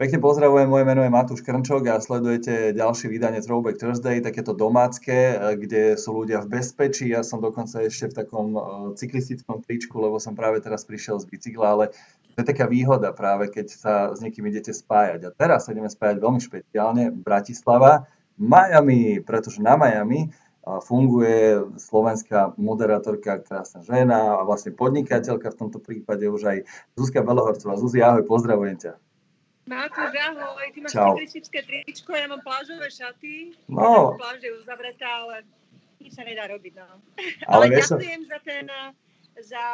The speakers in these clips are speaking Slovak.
Pekne pozdravujem, moje meno je Matúš Krnčok a sledujete ďalšie vydanie Throwback Thursday, takéto domácké, e, kde sú ľudia v bezpečí. Ja som dokonca ešte v takom e, cyklistickom tričku, lebo som práve teraz prišiel z bicykla, ale to je taká výhoda práve, keď sa s niekým idete spájať. A teraz sa ideme spájať veľmi špeciálne Bratislava, Miami, pretože na Miami e, funguje slovenská moderátorka, krásna žena a vlastne podnikateľka, v tomto prípade už aj Zuzka Belohorcová. Zuzi, ahoj, pozdravujem ťa. Máte, ahoj, ty máš cyklistické tričko, ja mám plážové šaty. No. Pláž je uzavretá, ale nič sa nedá robiť, no. Ale, ale ďakujem za ten, za,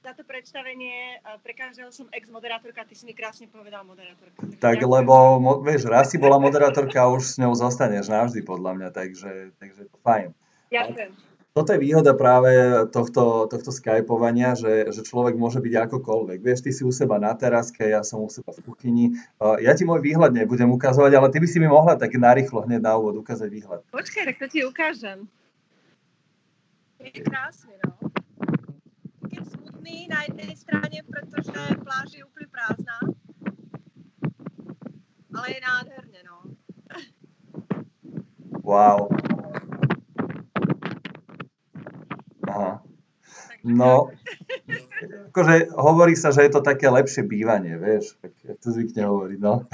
za to predstavenie. Pre každého som ex-moderátorka, ty si mi krásne povedal moderátorka. Tak, ďakujem. lebo, vieš, raz si bola moderátorka a už s ňou zostaneš navždy, podľa mňa, takže, takže to fajn. Ďakujem toto je výhoda práve tohto, tohto skypovania, že, že človek môže byť akokoľvek. Vieš, ty si u seba na teraske, ja som u seba v kuchyni. Ja ti môj výhľad nebudem ukazovať, ale ty by si mi mohla tak narýchlo hneď na úvod ukázať výhľad. Počkaj, tak to ti ukážem. Je krásne, no. Je smutný na jednej strane, pretože pláž je úplne prázdna. Ale je nádherne, no. Wow. Aha. No, akože hovorí sa, že je to také lepšie bývanie, vieš, tak to zvykne hovoriť, no.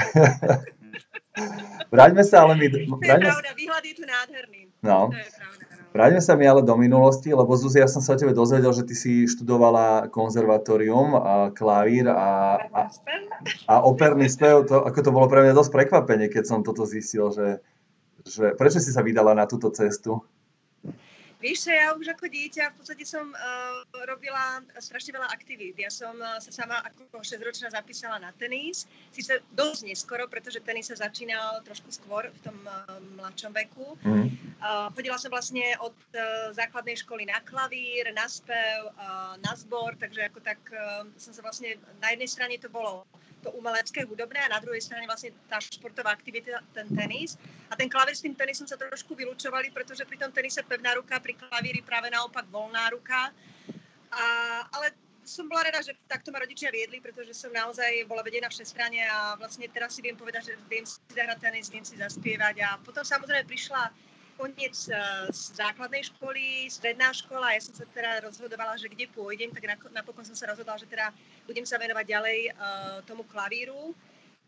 Vráťme sa ale my... To je pravda, výhľad je tu nádherný. No. Vráťme sa mi ale do minulosti, lebo Zuzi, ja som sa o tebe dozvedel, že ty si študovala konzervatórium, a klavír a, a, a operný spev. To, ako to bolo pre mňa dosť prekvapenie, keď som toto zistil, že, že prečo si sa vydala na túto cestu? Vieš, ja už ako dieťa v podstate som uh, robila strašne veľa aktivít. Ja som uh, sa sama ako 6-ročná zapísala na tenis, síce dosť neskoro, pretože tenis sa začínal trošku skôr v tom uh, mladšom veku. Mm. Uh, chodila som vlastne od uh, základnej školy na klavír, na spev, uh, na zbor, takže ako tak uh, som sa vlastne, na jednej strane to bolo to umelecké, hudobné a na druhej strane vlastne tá športová aktivita, ten tenis. A ten klavír s tým tenisom sa trošku vylúčovali, pretože pri tom tenise pevná ruka, pri klavíri práve naopak voľná ruka. A, ale som bola rada, že takto ma rodičia viedli, pretože som naozaj bola vedená všestrane a vlastne teraz si viem povedať, že viem si zahrať tenis, viem si zaspievať a potom samozrejme prišla koniec uh, základnej školy, stredná škola, ja som sa teda rozhodovala, že kde pôjdem, tak napokon som sa rozhodla, že teda budem sa venovať ďalej uh, tomu klavíru.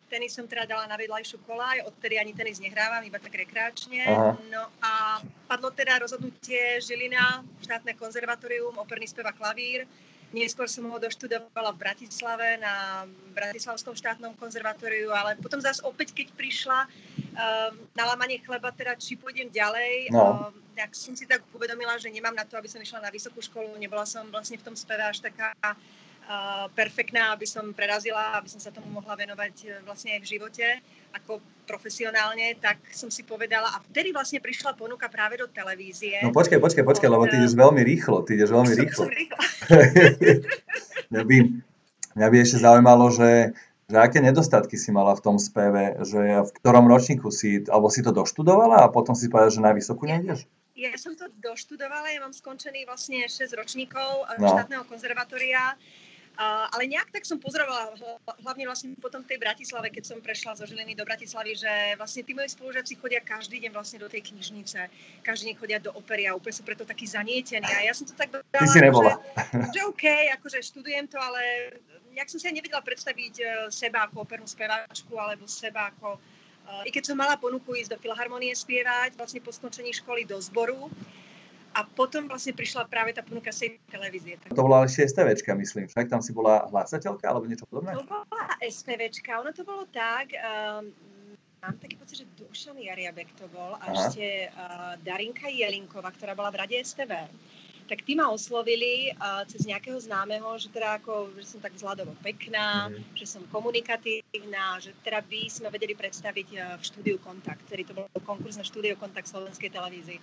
Tenis som teda dala na vedľajšiu kolaj, odtedy ani tenis nehrávam, iba tak rekreačne. Aha. No a padlo teda rozhodnutie Žilina, štátne konzervatórium, operný a klavír. Neskôr som ho doštudovala v Bratislave na Bratislavskom štátnom konzervatóriu, ale potom zase opäť, keď prišla uh, na lámanie chleba, teda či pôjdem ďalej, no. uh, tak som si tak uvedomila, že nemám na to, aby som išla na vysokú školu, nebola som vlastne v tom speve až taká uh, perfektná, aby som prerazila, aby som sa tomu mohla venovať uh, vlastne aj v živote ako profesionálne, tak som si povedala, a vtedy vlastne prišla ponuka práve do televízie. No počkaj, počkaj, počkaj, lebo ty ideš veľmi rýchlo, ty ideš veľmi rýchlo. mňa, by, mňa by ešte zaujímalo, že, že aké nedostatky si mala v tom speve, že v ktorom ročníku si, alebo si to doštudovala a potom si povedala, že na vysokú nejdeš? Ja som to doštudovala, ja mám skončený vlastne 6 ročníkov no. štátneho konzervatória Ale nejak tak som pozorovala, hlavne vlastne potom v tej Bratislave, keď som prešla zo Žiliny do Bratislavy, že vlastne tí moji spolužiaci chodia každý deň vlastne do tej knižnice, každý deň chodia do opery a úplne sú preto takí zanietení. A ja som to tak si nebola. Že, že OK, akože študujem to, ale nejak som si aj nevedela predstaviť uh, seba ako opernú speváčku alebo seba ako uh, i keď som mala ponuku ísť do Filharmonie spievať, vlastne po skončení školy do zboru, a potom vlastne prišla práve tá ponuka z tej televízie. To bola ale ešte STVčka, myslím, však tam si bola hlásateľka alebo niečo podobné? To bola STVčka, ono to bolo tak, um, mám taký pocit, že Dušan Jariabek to bol a Aha. ešte uh, Darinka Jelinková, ktorá bola v rade STV tak tí ma oslovili uh, cez nejakého známeho, že teda ako, že som tak vzhľadovo pekná, mm. že som komunikatívna, že teda by sme vedeli predstaviť uh, v štúdiu Kontakt, ktorý to bol konkurs na štúdiu Kontakt Slovenskej televízii.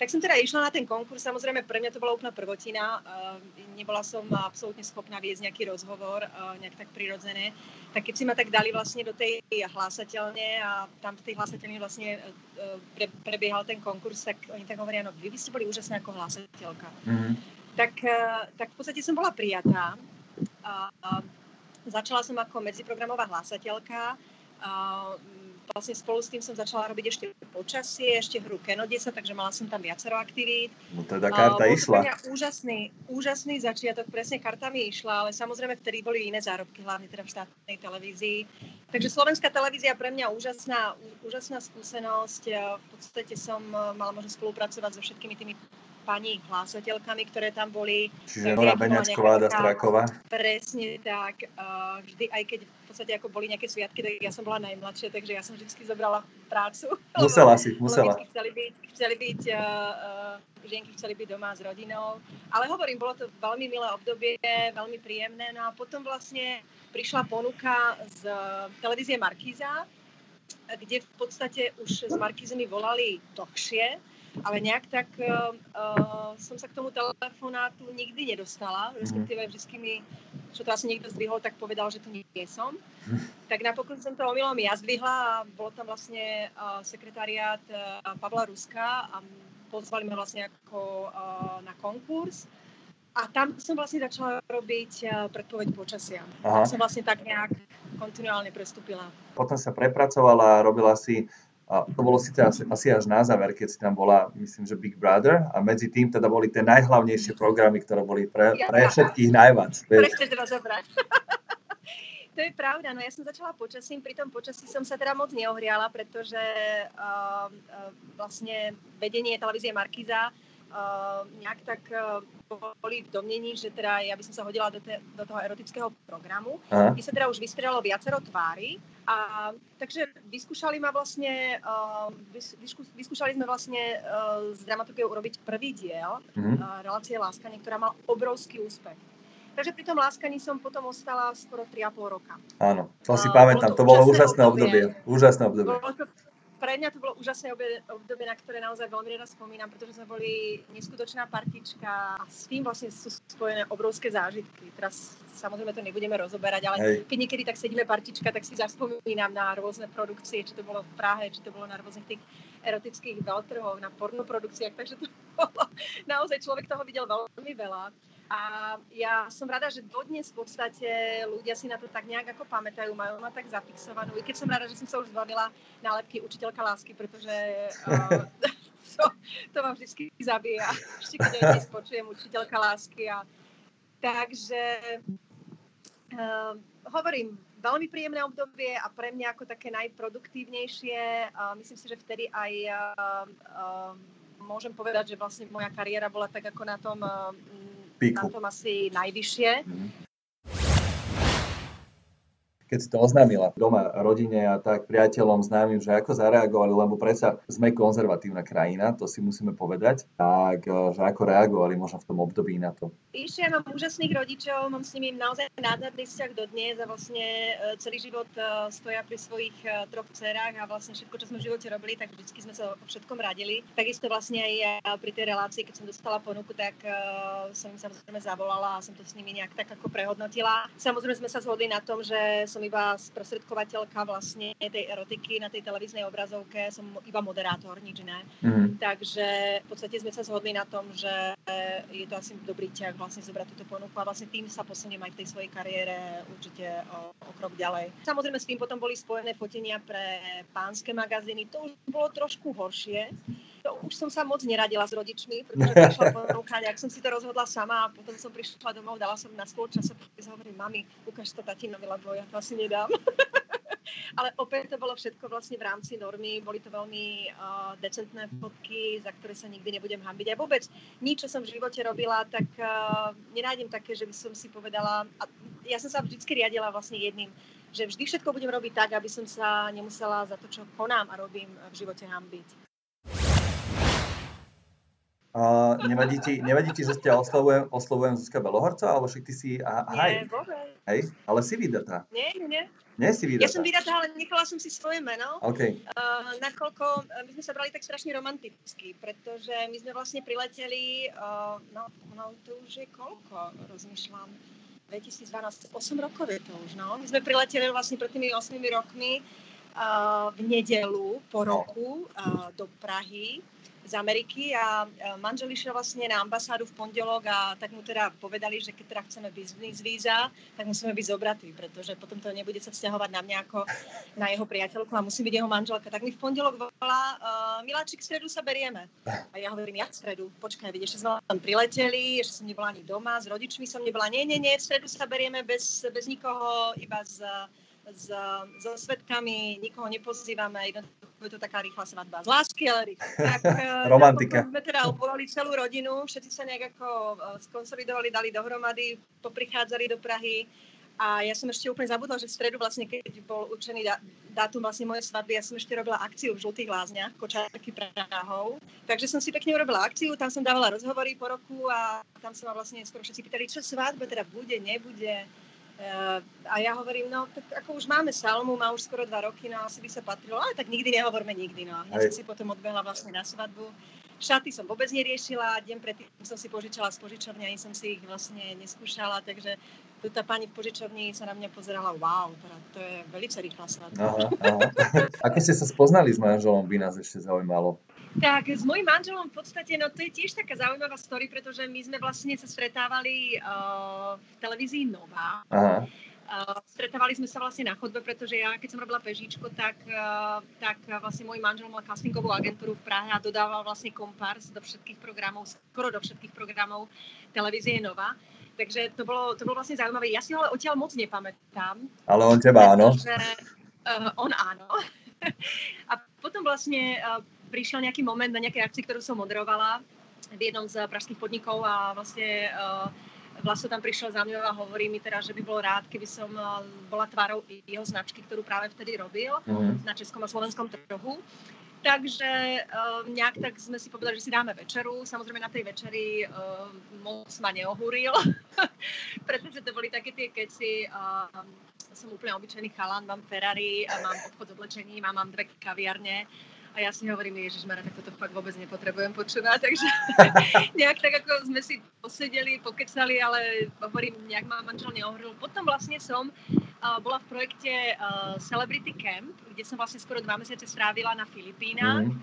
Tak som teda išla na ten konkurs, samozrejme pre mňa to bola úplná prvotina, uh, nebola som absolútne schopná viesť nejaký rozhovor, uh, nejak tak prirodzené. Tak keď si ma tak dali vlastne do tej hlasateľne a tam v tej hlasateľni vlastne uh, pre, prebiehal ten konkurs, tak oni tak hovoria, no vy by ste boli úžasná ako hlasateľka. Mm-hmm. Tak, uh, tak v podstate som bola prijatá. Začala som ako medziprogramová hlasateľka Uh, vlastne spolu s tým som začala robiť ešte počasie, ešte hru Keno 10, takže mala som tam viacero aktivít. No teda karta uh, išla. Úžasný, úžasný začiatok, presne karta mi išla, ale samozrejme vtedy boli iné zárobky, hlavne teda v štátnej televízii. Takže slovenská televízia pre mňa úžasná, úžasná skúsenosť. V podstate som mala možnosť spolupracovať so všetkými tými pani hlásateľkami, ktoré tam boli. Čiže Nora Beňačková, Ada Straková. Presne tak. Uh, vždy, aj keď v podstate ako boli nejaké sviatky, tak ja som bola najmladšia, takže ja som vždy zobrala prácu. Musela si, musela. Chceli byť, chceli byť uh, uh, žienky chceli byť doma s rodinou. Ale hovorím, bolo to veľmi milé obdobie, veľmi príjemné. No a potom vlastne prišla ponuka z televízie Markíza, kde v podstate už z Markízy mi volali dlhšie ale nejak tak uh, som sa k tomu telefonátu nikdy nedostala, respektíve vždy mi, čo to asi niekto zdvihol, tak povedal, že to nie som. Tak napokon som to omylom ja zdvihla a bol tam vlastne uh, sekretariát uh, Pavla Ruska a pozvali ma vlastne ako uh, na konkurs. A tam som vlastne začala robiť predpoveď počasia. Aha. Tam som vlastne tak nejak kontinuálne prestúpila. Potom sa prepracovala, robila si a to bolo síce asi, asi až na záver, keď si tam bola, myslím, že Big Brother a medzi tým teda boli tie najhlavnejšie programy, ktoré boli pre, pre všetkých najviac. Prečo treba zobrať. to je pravda, no ja som začala počasím, pri tom počasí som sa teda moc neohriala, pretože uh, uh, vlastne vedenie televízie Markiza uh, nejak tak uh, boli v domnení, že teda ja by som sa hodila do, te, do toho erotického programu, Aha. kde sa teda už vystrelalo viacero tvári. A, takže vyskúšali ma vlastne, uh, vyskú, vyskúšali sme vlastne uh, s dramaturgiou urobiť prvý diel mm-hmm. uh, relácie Láskanie, ktorá mal obrovský úspech. Takže pri tom láskaní som potom ostala skoro 3,5 roka. Áno, to si uh, pamätám, to bolo úžasné obdobie. obdobie. Úžasné obdobie. Bolo to pre mňa to bolo úžasné obdobie, na ktoré naozaj veľmi rada spomínam, pretože sme boli neskutočná partička a s tým vlastne sú spojené obrovské zážitky. Teraz samozrejme to nebudeme rozoberať, ale Hej. keď niekedy tak sedíme partička, tak si zaspomínam na rôzne produkcie, či to bolo v Prahe, či to bolo na rôznych tých erotických veľtrhoch, na pornoprodukciách, takže to bolo, naozaj človek toho videl veľmi veľa. A ja som rada, že dodnes v podstate ľudia si na to tak nejak ako pamätajú, majú ma tak zafixovanú. I keď som rada, že som sa už zbavila nálepky učiteľka lásky, pretože uh, to, to ma vždy zabíja. Ešte keď aj dnes počujem učiteľka lásky. A, takže uh, hovorím, veľmi príjemné obdobie a pre mňa ako také najproduktívnejšie. Uh, myslím si, že vtedy aj uh, uh, môžem povedať, že vlastne moja kariéra bola tak ako na tom uh, píku. na tom asi najvyššie. Mm keď si to oznámila doma, rodine a tak priateľom, známym, že ako zareagovali, lebo predsa sme konzervatívna krajina, to si musíme povedať, tak eh, že ako reagovali možno v tom období na to. Víš, ja mám úžasných rodičov, mám s nimi naozaj nádherný vzťah do dnes a vlastne eh, celý život eh, stoja pri svojich troch dcerách a vlastne všetko, čo sme v živote robili, tak vždy sme sa o všetkom radili. Takisto vlastne aj ja pri tej relácii, keď som dostala ponuku, tak som im samozrejme zavolala a som to s nimi nejak tak ako prehodnotila. Samozrejme sme sa zhodli na tom, že som som iba sprostredkovateľka vlastne tej erotiky na tej televíznej obrazovke, som iba moderátor, nič iné. Mm. Takže v podstate sme sa zhodli na tom, že je to asi dobrý ťah vlastne zobrať túto ponuku a vlastne tým sa posuniem aj v tej svojej kariére určite o, o krok ďalej. Samozrejme s tým potom boli spojené fotenia pre pánske magazíny, to už bolo trošku horšie, už som sa moc neradila s rodičmi, pretože prišla ponuka, ak som si to rozhodla sama a potom som prišla domov, dala som na stôl časopis a hovorím, mami, ukáž to tatinovi, lebo ja to asi nedám. Ale opäť to bolo všetko vlastne v rámci normy, boli to veľmi uh, decentné fotky, za ktoré sa nikdy nebudem hambiť. A vôbec nič, čo som v živote robila, tak uh, nenájdem také, že by som si povedala, a ja som sa vždy riadila vlastne jedným, že vždy všetko budem robiť tak, aby som sa nemusela za to, čo konám a robím v živote hambiť. Uh, nevadí, ti, nevadí ti, že ťa oslovujem, oslovujem Zuzka Belohorca, alebo však ty si... A, nie, vôbec. Hej, ale si vydatá. Nie, nie. Nie si vydatá. Ja som vydatá, ale nechala som si svoje meno. OK. Uh, nakoľko my sme sa brali tak strašne romanticky, pretože my sme vlastne prileteli, uh, no, no to už je koľko, rozmýšľam, 2012, 8 rokov je to už, no. My sme prileteli vlastne pred tými 8 rokmi uh, v nedelu po roku uh, do Prahy z Ameriky a manžel išiel vlastne na ambasádu v pondelok a tak mu teda povedali, že keď teda chceme biznis víza, tak musíme byť zobratí, pretože potom to nebude sa vzťahovať na mňa ako na jeho priateľku a musí byť jeho manželka. Tak mi v pondelok volá, uh, Miláčik, v stredu sa berieme. A ja hovorím, ja v stredu, počkaj, vidíš, ešte sme tam prileteli, ešte som nebola ani doma, s rodičmi som nebola, nie, nie, nie, v stredu sa berieme bez, bez nikoho, iba s, s, so svetkami, nikoho nepozývame, je to taká rýchla svadba. Z lásky, ale rýchla. Tak, eh, Romantika. Sme teda obolali celú rodinu, všetci sa nejak ako eh, skonsolidovali, dali dohromady, poprichádzali do Prahy. A ja som ešte úplne zabudla, že v stredu vlastne, keď bol určený dátum vlastne mojej svadby, ja som ešte robila akciu v Žltých lázniach, Kočárky Prahou. Takže som si pekne urobila akciu, tam som dávala rozhovory po roku a tam sa ma vlastne skoro všetci pýtali, čo svadba teda bude, nebude a ja hovorím, no tak ako už máme Salmu, má už skoro dva roky, no asi by sa patrilo, ale tak nikdy nehovorme nikdy, no. Ja som si potom odbehla vlastne na svadbu. Šaty som vôbec neriešila, deň predtým som si požičala z požičovne, ani som si ich vlastne neskúšala, takže tá pani v požičovni sa na mňa pozerala, wow, teda to je veľmi rýchla svadba. Aha, aha. Ako ste sa spoznali s manželom, by nás ešte zaujímalo. Tak, s mojím manželom v podstate, no to je tiež taká zaujímavá story, pretože my sme vlastne sa stretávali uh, v televízii Nova. Aha. Uh, stretávali sme sa vlastne na chodbe, pretože ja, keď som robila pežičko, tak, uh, tak vlastne môj manžel mal castingovú agentúru v Prahe a dodával vlastne kompars do všetkých programov, skoro do všetkých programov televízie Nova. Takže to bolo, to bolo vlastne zaujímavé. Ja si ho ale odtiaľ moc nepamätám. Ale on teba áno. Pretože, uh, on áno. a potom vlastne uh, prišiel nejaký moment na nejakej akcii, ktorú som moderovala v jednom z pražských podnikov a vlastne uh, Vlasto tam prišiel za mňou a hovorí mi teda, že by bol rád, keby som bola tvárou jeho značky, ktorú práve vtedy robil mm. na českom a slovenskom trhu. Takže uh, nejak tak sme si povedali, že si dáme večeru. Samozrejme na tej večeri uh, moc ma neohúril, pretože to boli také tie keci. Uh, som úplne obyčajný chalan, mám Ferrari, mám obchod s oblečením a mám dve kaviarne a ja si hovorím, Ježiš Mara, tak toto fakt vôbec nepotrebujem počúvať, takže nejak tak ako sme si posedeli, pokecali, ale hovorím, nejak ma manžel neohril. Potom vlastne som bola v projekte uh, Celebrity Camp, kde som vlastne skoro dva mesiace strávila na Filipínach. Mm.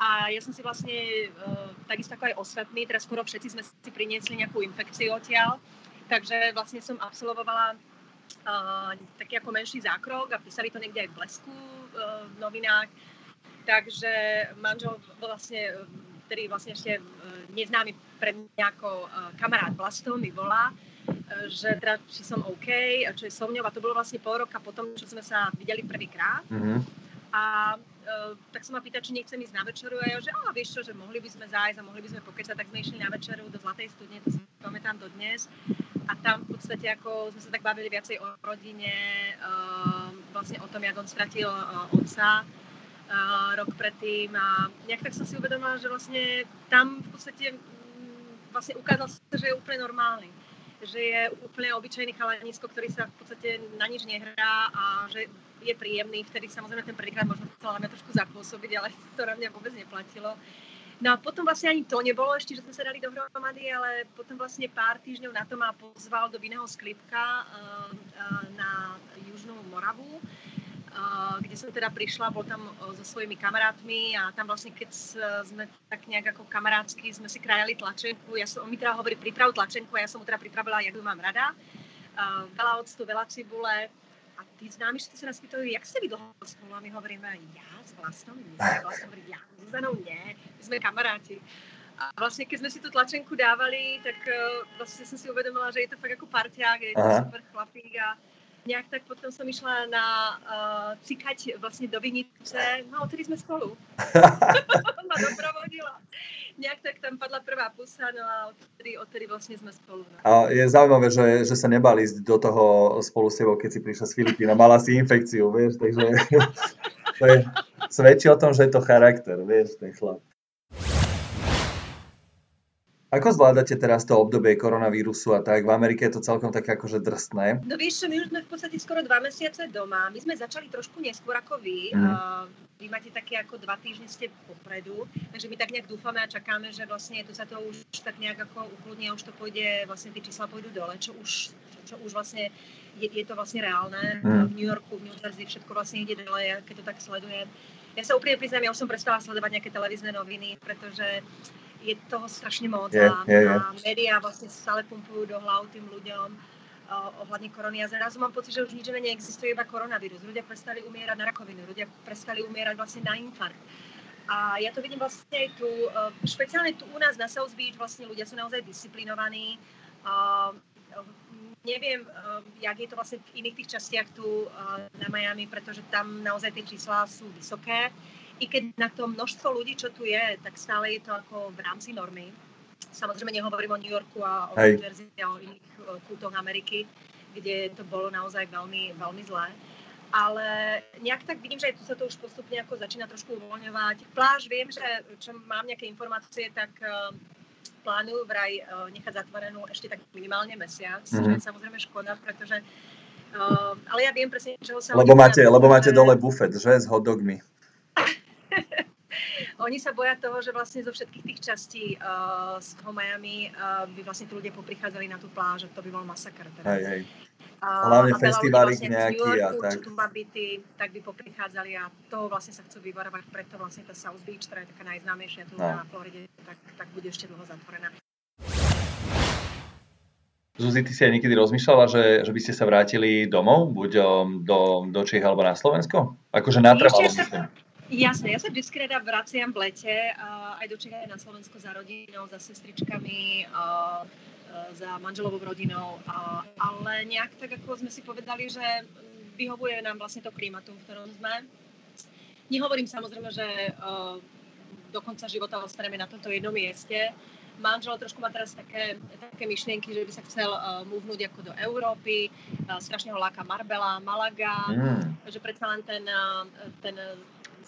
A ja som si vlastne, uh, takisto ako aj ostatní, teraz skoro všetci sme si priniesli nejakú infekciu odtiaľ, takže vlastne som absolvovala uh, taký ako menší zákrok a písali to niekde aj v Blesku uh, v novinách Takže manžel vlastne, ktorý vlastne ešte e, neznámy pre mňa ako e, kamarát vlastov mi volá, e, že teda, či som OK, a čo je so mňou. A to bolo vlastne pol roka potom, čo sme sa videli prvýkrát. Mm-hmm. A uh, tak som ma pýtať, či nechcem ísť na večeru. A ja, že á, vieš čo, že mohli by sme zájsť a mohli by sme pokecať, tak sme išli na večeru do Zlatej studne, to si pamätám do dnes. A tam v podstate ako sme sa tak bavili viacej o rodine, uh, vlastne o tom, jak on stratil uh, otca rok predtým a nejak tak som si uvedomila, že vlastne tam v podstate mm, vlastne ukázal sa, že je úplne normálny že je úplne obyčajný chalanisko, ktorý sa v podstate na nič nehrá a že je príjemný. Vtedy samozrejme ten prvýkrát možno chcela na mňa trošku zapôsobiť, ale to na mňa vôbec neplatilo. No a potom vlastne ani to nebolo ešte, že sme sa dali dohromady, ale potom vlastne pár týždňov na to ma pozval do vinného sklipka uh, uh, na Južnú Moravu kde som teda prišla, bol tam so svojimi kamarátmi a tam vlastne keď sme tak nejak ako kamarátsky sme si krajali tlačenku, ja som, on mi teda hovorí priprav tlačenku a ja som mu teda pripravila, jak ju mám rada. veľa octu, veľa cibule a tí známi všetci sa nás pýtajú, jak ste vy dlho spolu? A my hovoríme, ja s vlastnou nie, vlastnou hovorí, ja s Zuzanou nie, my sme kamaráti. A vlastne keď sme si tú tlačenku dávali, tak uh, vlastne som si uvedomila, že je to fakt ako parťák, je to super chlapík a nejak tak potom som išla na uh, cikať vlastne do Vinice, no odtedy sme spolu. ma doprovodila. Nejak tak tam padla prvá pusa, no a odtedy, odtedy vlastne sme spolu. No. A je zaujímavé, že, že sa nebali ísť do toho spolu s tebou, keď si prišla z Filipína. Mala si infekciu, vieš, takže to je, svedčí o tom, že je to charakter, vieš, ten chlap. Ako zvládate teraz to obdobie koronavírusu a tak? V Amerike je to celkom také akože drsné. No vieš, my už sme v podstate skoro dva mesiace doma. My sme začali trošku neskôr ako vy. Mm. Uh, vy máte také ako dva týždne ste popredu, takže my tak nejak dúfame a čakáme, že vlastne tu sa to už tak nejak ako ukludní a už to pôjde, vlastne tie čísla pôjdu dole, čo už, čo už vlastne je, je to vlastne reálne. Mm. V New Yorku, v New Jersey všetko vlastne ide dole, keď to tak sledujem. Ja sa úprimne priznám, ja už som prestala sledovať nejaké televízne noviny, pretože je toho strašne moc je, a, je, je. a médiá vlastne stále pumpujú do hlav tým ľuďom uh, ohľadne korony a zrazu mám pocit, že už nič neexistuje, iba koronavírus. Ľudia prestali umierať na rakovinu, ľudia prestali umierať vlastne na infarkt. A ja to vidím vlastne aj tu, uh, špeciálne tu u nás na South Beach, vlastne ľudia sú naozaj disciplinovaní. Uh, neviem, uh, jak je to vlastne v iných tých častiach tu uh, na Miami, pretože tam naozaj tie čísla sú vysoké i keď na to množstvo ľudí, čo tu je, tak stále je to ako v rámci normy. Samozrejme nehovorím o New Yorku a o New Jersey a o iných kútoch Ameriky, kde to bolo naozaj veľmi, veľmi zlé. Ale nejak tak vidím, že aj tu sa to už postupne ako začína trošku uvoľňovať. Pláž viem, že čo mám nejaké informácie, tak uh, plánujú vraj uh, nechať zatvorenú ešte tak minimálne mesiac, mm-hmm. čo je samozrejme škoda, pretože uh, ale ja viem presne, čoho sa... Lebo máte, lebo máte dole bufet, že? S hotdogmi. Oni sa boja toho, že vlastne zo všetkých tých častí uh, z toho Miami uh, by vlastne tí ľudia poprichádzali na tú pláž to by bol masakr. Teda. Hej, hej. Hlavne festivály vlastne nejaký a tak. Tu byty, tak by poprichádzali a toho vlastne sa chcú vyvarovať, preto vlastne tá South Beach, ktorá je taká najznámejšia tu no. na Floride, tak, tak bude ešte dlho zatvorená. Zuzi, ty si aj niekedy rozmýšľala, že, že by ste sa vrátili domov, buď um, do, do Čech alebo na Slovensko? Akože natrvalo, myslím. Jasne, ja sa vždy rada vraciam v lete, aj do Čech, aj na Slovensko za rodinou, za sestričkami, za manželovou rodinou, ale nejak tak, ako sme si povedali, že vyhovuje nám vlastne to klimatum, v ktorom sme. Nehovorím samozrejme, že do konca života ostaneme na tomto jednom mieste. Manžel trošku má teraz také, také myšlienky, že by sa chcel uh, múvnuť ako do Európy. Uh, strašne ho láka Marbella, Malaga, mm. že predsa len ten, ten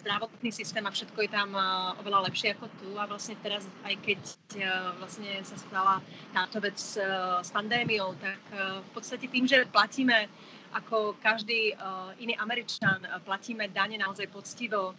zdravotný systém a všetko je tam eh, oveľa lepšie ako tu a vlastne teraz, aj keď eh, vlastne sa stala táto vec eh, s pandémiou, tak v podstate tým, že platíme ako každý iný Američan, platíme dane naozaj poctivo,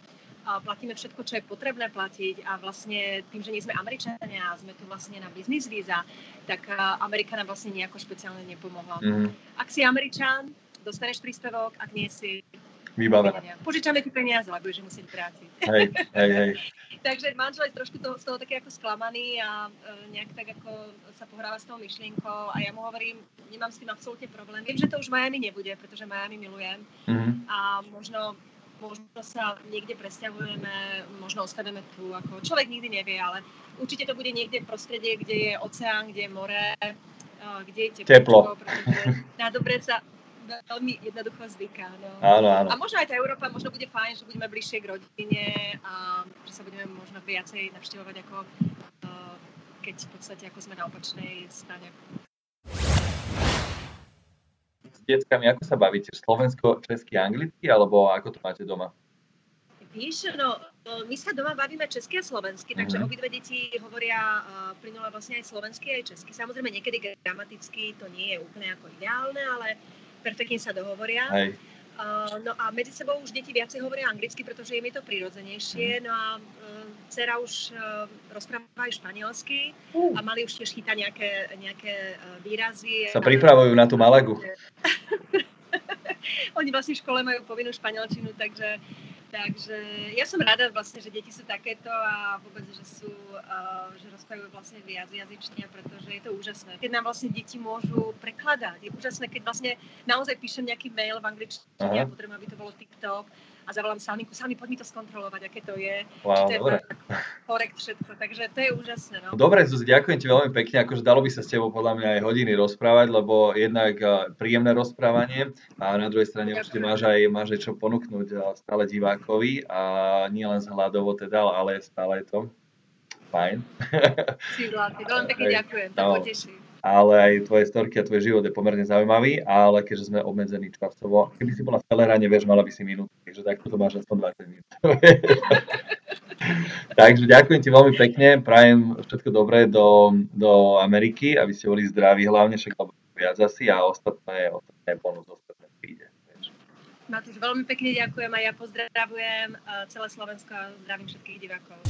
platíme všetko, čo je potrebné platiť a vlastne tým, že nie sme Američania a sme tu vlastne na business víza, tak Amerika nám vlastne nejako špeciálne nepomohla. Mm. Ak si Američan, dostaneš príspevok, ak nie si, vybavené. Požičame ti peniaze, lebo budeš musieť vrátiť. Hej, hej, hej. Takže manžel je trošku toho, z toho taký ako sklamaný a e, nejak tak ako sa pohráva s tou myšlienkou a ja mu hovorím, nemám s tým absolútne problém. Viem, že to už Miami nebude, pretože Miami milujem mm-hmm. a možno možno sa niekde presťahujeme, možno ostaneme tu, ako človek nikdy nevie, ale určite to bude niekde v prostredie, kde je oceán, kde je more, e, kde je teplo. teplo. Na dobre sa veľmi jednoducho zvyká. No. Áno, áno. A možno aj tá Európa možno bude fajn, že budeme bližšie k rodine a že sa budeme možno viacej navštevovať ako uh, keď v podstate ako sme na opačnej strane. S deckami ako sa bavíte? Slovensko, česky, anglicky alebo ako to máte doma? Víš, no, my sa doma bavíme česky a slovensky, takže mm-hmm. obidve deti hovoria uh, plynule vlastne aj slovensky, aj česky. Samozrejme, niekedy gramaticky to nie je úplne ako ideálne, ale perfektne sa dohovoria. Hej. Uh, no a medzi sebou už deti viacej hovoria anglicky, pretože im je to prirodzenejšie. No a uh, dcera už uh, rozpráva aj španielsky uh. a mali už tiež chytať nejaké, nejaké uh, výrazy. Sa pripravujú na tú Malagu. Oni vlastne v škole majú povinnú španielčinu, takže Takže ja som rada vlastne, že deti sú takéto a vôbec, že sú, uh, že rozprávajú vlastne viac jazyčne, pretože je to úžasné. Keď nám vlastne deti môžu prekladať, je úžasné, keď vlastne naozaj píšem nejaký mail v angličtine a potrebujem, aby to bolo TikTok a zavolám Salminku, Salmi, poď mi to skontrolovať, aké to je, wow, či to je dobre. korekt všetko, takže to je úžasné. No. Dobre, Zuzi, ďakujem ti veľmi pekne, akože dalo by sa s tebou podľa mňa aj hodiny rozprávať, lebo jednak príjemné rozprávanie a na druhej strane určite máš aj, máš aj čo ponúknuť stále divákovi a nie len z hľadovo teda, ale stále je to fajn. Si veľmi pekne ďakujem, to no. Ale aj tvoje storky a tvoj život je pomerne zaujímavý, ale keďže sme obmedzení časovo, keby si bola v Teleráne, vieš, mala by si minútu, takže takto to máš aspoň 20 minút. takže ďakujem ti veľmi pekne, prajem všetko dobré do, do Ameriky, aby ste boli zdraví hlavne, však viac asi a ostatné, ostatné bonus ostatné príde. Matúš, veľmi pekne ďakujem a ja pozdravujem eh, celé Slovensko a zdravím všetkých divákov.